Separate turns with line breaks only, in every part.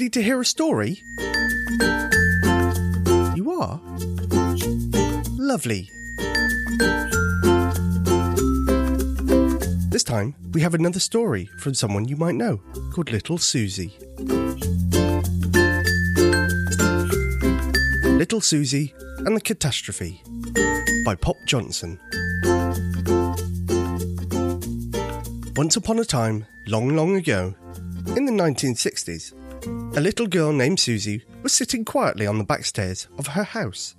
ready to hear a story? You are? Lovely. This time, we have another story from someone you might know called Little Suzi. Little Suzi and the Cat-tastrophe by Pop Johnson. Once upon a time, long, long ago, in the 1960s, a little girl named Suzi was sitting quietly on the back stairs of her house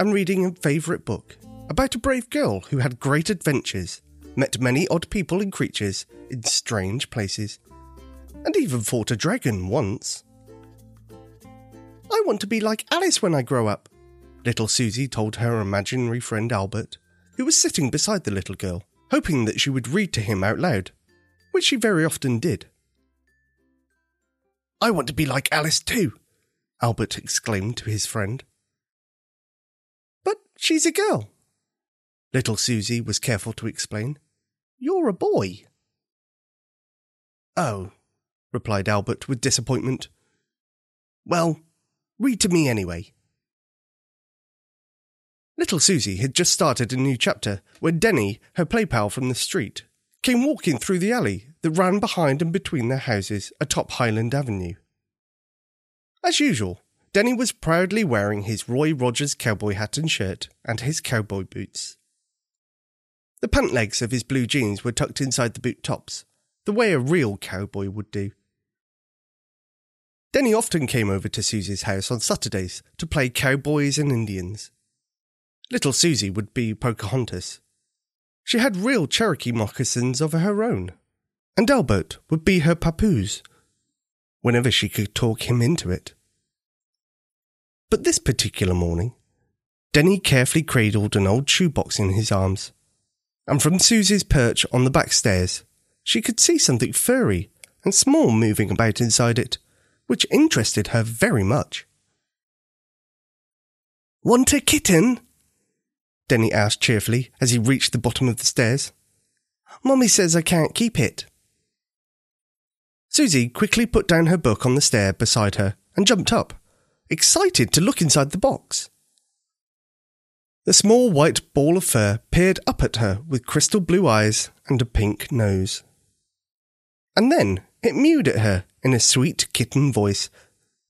and reading a favourite book about a brave girl who had great adventures, met many odd people and creatures in strange places, and even fought a dragon once. I want to be like Alice when I grow up, little Suzi told her imaginary friend Albert, who was sitting beside the little girl, hoping that she would read to him out loud, which she very often did. I want to be like Alice too, Albert exclaimed to his friend. But she's a girl. Little Suzi was careful to explain. You're a boy. Oh, replied Albert with disappointment. Well, read to me anyway. Little Susie had just started a new chapter when Denny, her play pal from the street, came walking through the alley that ran behind and between their houses atop Highland Avenue. As usual, Denny was proudly wearing his Roy Rogers cowboy hat and shirt and his cowboy boots. The pant legs of his blue jeans were tucked inside the boot tops, the way a real cowboy would do. Denny often came over to Suzi's house on Saturdays to play cowboys and Indians. Little Suzi would be Pocahontas. She had real Cherokee moccasins of her own and Albert would be her papoose, whenever she could talk him into it. But this particular morning, Denny carefully cradled an old shoebox in his arms, and from Suzi's perch on the back stairs, she could see something furry and small moving about inside it, which interested her very much. Want a kitten? Denny asked cheerfully as he reached the bottom of the stairs. Mommy says I can't keep it. Suzi quickly put down her book on the stair beside her and jumped up, excited to look inside the box. The small white ball of fur peered up at her with crystal blue eyes and a pink nose. And then it mewed at her in a sweet kitten voice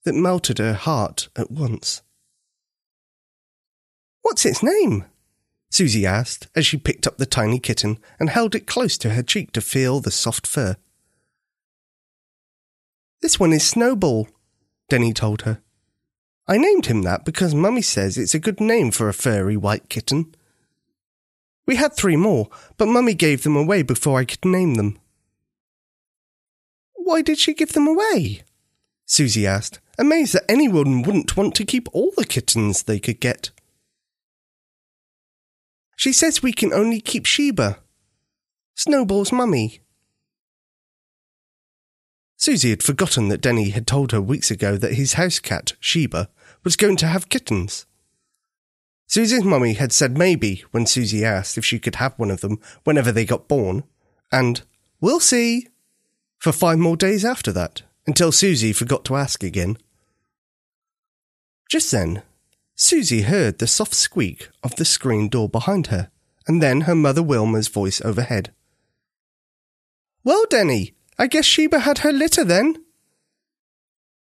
that melted her heart at once. What's its name? Suzi asked as she picked up the tiny kitten and held it close to her cheek to feel the soft fur. This one is Snowball, Denny told her. I named him that because Mummy says it's a good name for a furry white kitten. We had three more, but Mummy gave them away before I could name them. Why did she give them away? Suzi asked, amazed that anyone wouldn't want to keep all the kittens they could get. She says we can only keep Sheba, Snowball's mummy. Suzi had forgotten that Denny had told her weeks ago that his house cat, Sheba, was going to have kittens. Suzi's mummy had said maybe when Suzi asked if she could have one of them whenever they got born, and we'll see for five more days after that, until Suzi forgot to ask again. Just then, Susie heard the soft squeak of the screen door behind her, and then her mother Wilma's voice overhead. Well, Denny, I guess Sheba had her litter then.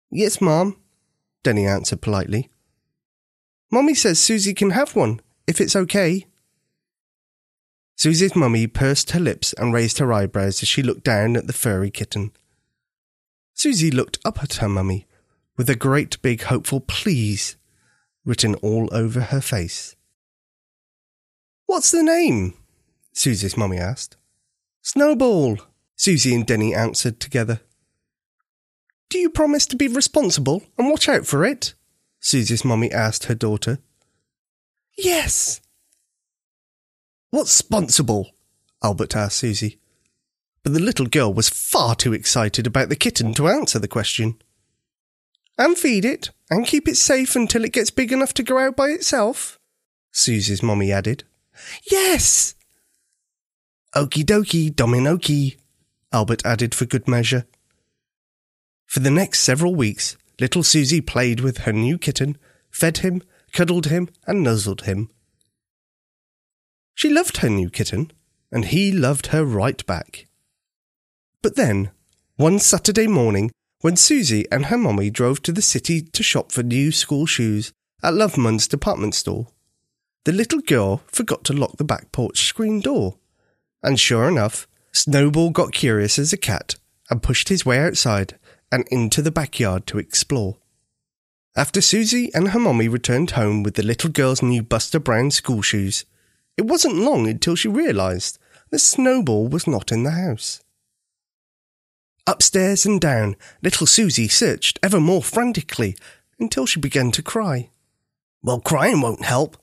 Yes, ma'am, Denny answered politely. Mummy says Suzi can have one, if it's okay. Suzi's mummy pursed her lips and raised her eyebrows as she looked down at the furry kitten. Suzi looked up at her mummy with a great big hopeful please written all over her face. What's the name? Suzi's mummy asked. Snowball, Suzi and Denny answered together. Do you promise to be responsible and watch out for it? Suzi's mummy asked her daughter. Yes. What's sponsible? Albert asked Suzi. But the little girl was far too excited about the kitten to answer the question. And feed it, and keep it safe until it gets big enough to go out by itself, Suzi's mummy added. Yes! Okie dokie, dominokie, Albert added for good measure. For the next several weeks, little Suzi played with her new kitten, fed him, cuddled him, and nuzzled him. She loved her new kitten, and he loved her right back. But then, one Saturday morning, when Suzi and her mommy drove to the city to shop for new school shoes at Loveman's department store, the little girl forgot to lock the back porch screen door. And sure enough, Snowball got curious as a cat and pushed his way outside and into the backyard to explore. After Suzi and her mommy returned home with the little girl's new Buster Brown school shoes, it wasn't long until she realized that Snowball was not in the house. Upstairs and down, little Suzi searched ever more frantically until she began to cry. Well, crying won't help,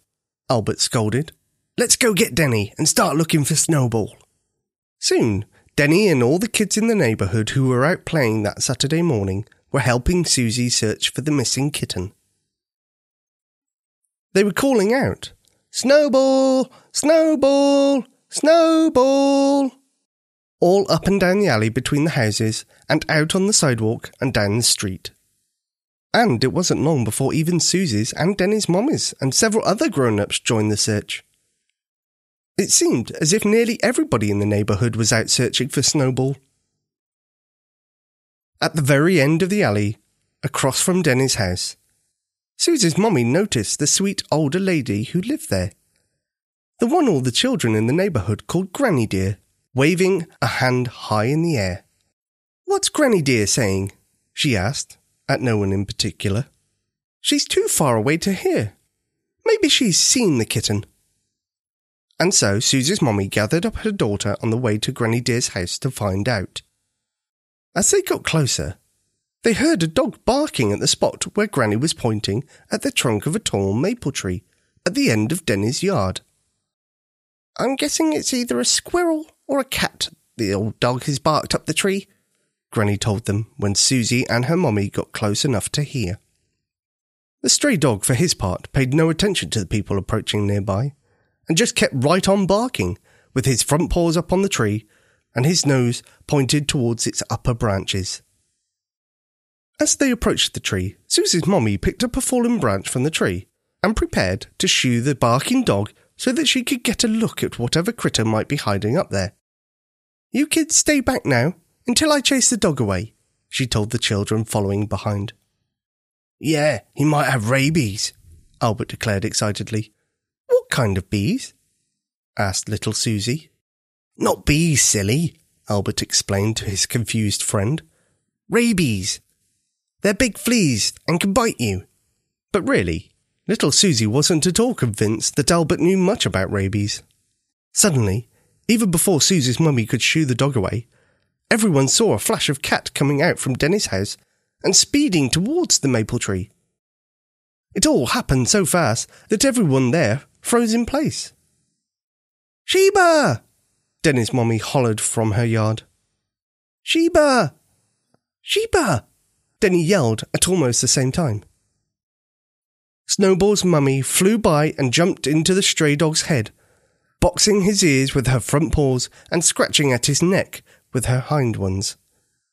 Albert scolded. Let's go get Denny and start looking for Snowball. Soon, Denny and all the kids in the neighbourhood who were out playing that Saturday morning were helping Suzi search for the missing kitten. They were calling out, Snowball! Snowball! Snowball! All up and down the alley between the houses, and out on the sidewalk and down the street. And it wasn't long before even Suzi's and Denny's mommies and several other grown ups joined the search. It seemed as if nearly everybody in the neighbourhood was out searching for Snowball. At the very end of the alley, across from Denny's house, Suzi's mommy noticed the sweet older lady who lived there. The one all the children in the neighbourhood called Granny Dear, waving a hand high in the air. What's Granny Dear saying? she asked at no one in particular. She's too far away to hear. Maybe she's seen the kitten. And so Suzi's mommy gathered up her daughter on the way to Granny Dear's house to find out. As they got closer, they heard a dog barking at the spot where Granny was pointing at the trunk of a tall maple tree at the end of Denny's yard. I'm guessing it's either a squirrel or a cat the old dog has barked up the tree, Granny told them when Suzi and her mommy got close enough to hear. The stray dog, for his part, paid no attention to the people approaching nearby, and just kept right on barking, with his front paws up on the tree and his nose pointed towards its upper branches. As they approached the tree, Suzi's mommy picked up a fallen branch from the tree and prepared to shoo the barking dog so that she could get a look at whatever critter might be hiding up there. You kids stay back now, until I chase the dog away, she told the children following behind. Yeah, he might have rabies, Albert declared excitedly. Kind of bees? asked little Suzi. Not bees, silly, Albert explained to his confused friend. Rabies. They're big fleas and can bite you. But really, little Suzi wasn't at all convinced that Albert knew much about rabies. Suddenly, even before Suzi's mummy could shoo the dog away, everyone saw a flash of cat coming out from Denny's house and speeding towards the maple tree. It all happened so fast that everyone there froze in place. Sheba! Denny's mommy hollered from her yard. Sheba! Sheba! Denny yelled at almost the same time. Snowball's mummy flew by and jumped into the stray dog's head, boxing his ears with her front paws and scratching at his neck with her hind ones.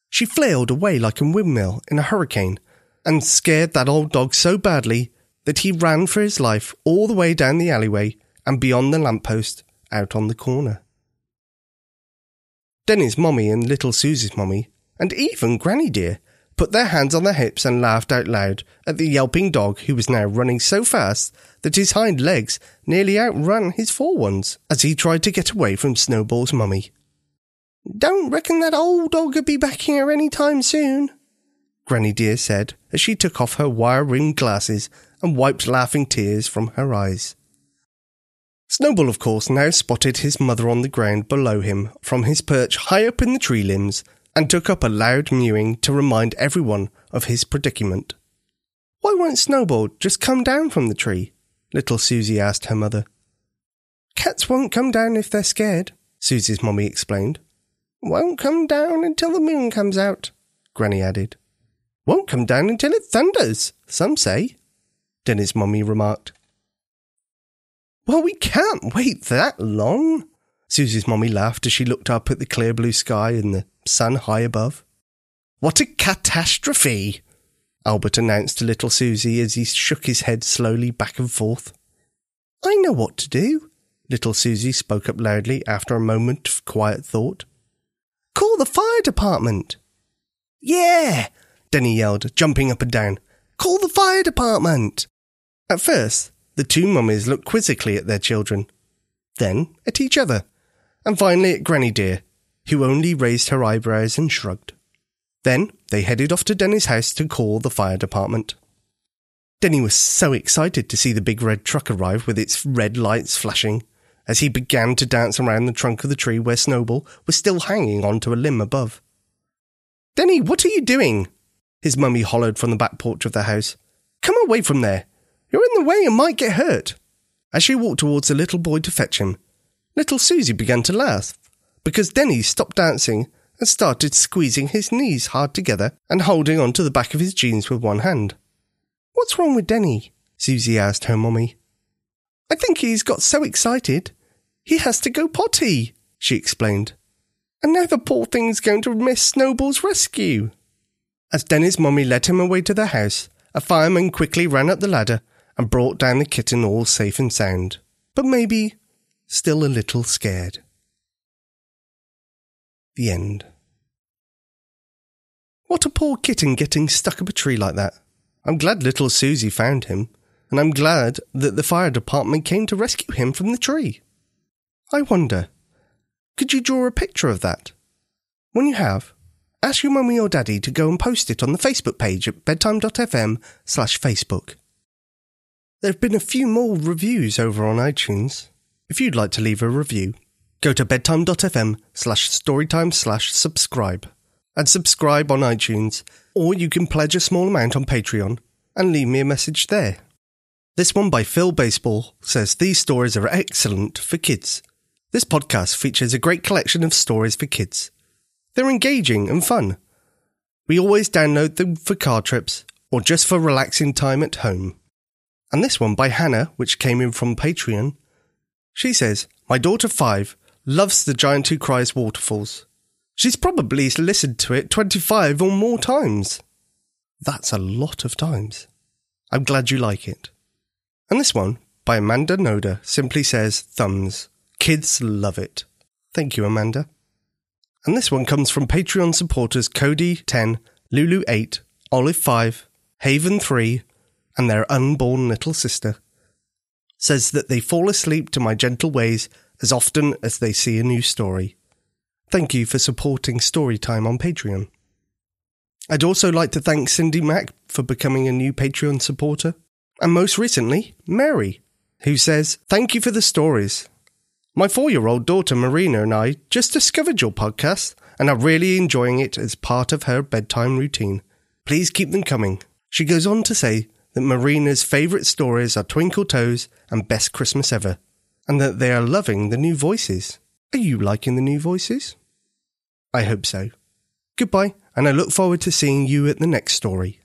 She flailed away like a windmill in a hurricane and scared that old dog so badly that he ran for his life all the way down the alleyway and beyond the lamppost out on the corner. Denny's mommy and little Suzi's mommy, and even Granny Dear, put their hands on their hips and laughed out loud at the yelping dog who was now running so fast that his hind legs nearly outran his fore ones as he tried to get away from Snowball's mummy. Don't reckon that old dog'll be back here any time soon, Granny Dear said as she took off her wire rimmed glasses and wiped laughing tears from her eyes. Snowball, of course, now spotted his mother on the ground below him from his perch high up in the tree limbs and took up a loud mewing to remind everyone of his predicament. Why won't Snowball just come down from the tree? Little Suzi asked her mother. Cats won't come down if they're scared, Suzi's mommy explained. Won't come down until the moon comes out, Granny added. Won't come down until it thunders, some say, Denny's mummy remarked. Well, we can't wait that long, Suzi's mummy laughed as she looked up at the clear blue sky and the sun high above. What a catastrophe! Albert announced to little Suzi as he shook his head slowly back and forth. I know what to do, little Suzi spoke up loudly after a moment of quiet thought. Call the fire department. Yeah, Denny yelled, jumping up and down. Call the fire department. At first, the two mummies looked quizzically at their children, then at each other, and finally at Granny Dear, who only raised her eyebrows and shrugged. Then they headed off to Denny's house to call the fire department. Denny was so excited to see the big red truck arrive with its red lights flashing as he began to dance around the trunk of the tree where Snowball was still hanging onto a limb above. Denny, what are you doing? His mummy hollered from the back porch of the house. Come away from there. You're in the way and might get hurt. As she walked towards the little boy to fetch him, little Suzi began to laugh because Denny stopped dancing and started squeezing his knees hard together and holding on to the back of his jeans with one hand. What's wrong with Denny? Suzi asked her mummy. I think he's got so excited. He has to go potty, she explained. And now the poor thing's going to miss Snowball's rescue. As Denny's mummy led him away to the house, a fireman quickly ran up the ladder and brought down the kitten all safe and sound, but maybe still a little scared. The end. What a poor kitten getting stuck up a tree like that. I'm glad little Suzi found him, and I'm glad that the fire department came to rescue him from the tree. I wonder, could you draw a picture of that? When you have, ask your mummy or daddy to go and post it on the Facebook page at bedtime.fm slash Facebook. There have been a few more reviews over on iTunes. If you'd like to leave a review, go to bedtime.fm slash storytime slash subscribe and subscribe on iTunes, or you can pledge a small amount on Patreon and leave me a message there. This one by Phil Baseball says these stories are excellent for kids. This podcast features a great collection of stories for kids. They're engaging and fun. We always download them for car trips or just for relaxing time at home. And this one by Hannah, which came in from Patreon. She says, My daughter five loves The Giant Who Cries Waterfalls. She's probably listened to it 25 or more times. That's a lot of times. I'm glad you like it. And this one, by Amanda Noda, simply says thumbs. Kids love it. Thank you, Amanda. And this one comes from Patreon supporters Cody 10, Lulu 8, Olive 5, Haven 3, and their unborn little sister. Says that they fall asleep to my gentle ways as often as they see a new story. Thank you for supporting Storytime on Patreon. I'd also like to thank Cindy Mac for becoming a new Patreon supporter. And most recently, Mary, who says, Thank you for the stories. My four year old daughter Marina and I just discovered your podcast and are really enjoying it as part of her bedtime routine. Please keep them coming. She goes on to say that Marina's favourite stories are Twinkle Toes and Best Christmas Ever, and that they are loving the new voices. Are you liking the new voices? I hope so. Goodbye, and I look forward to seeing you at the next story.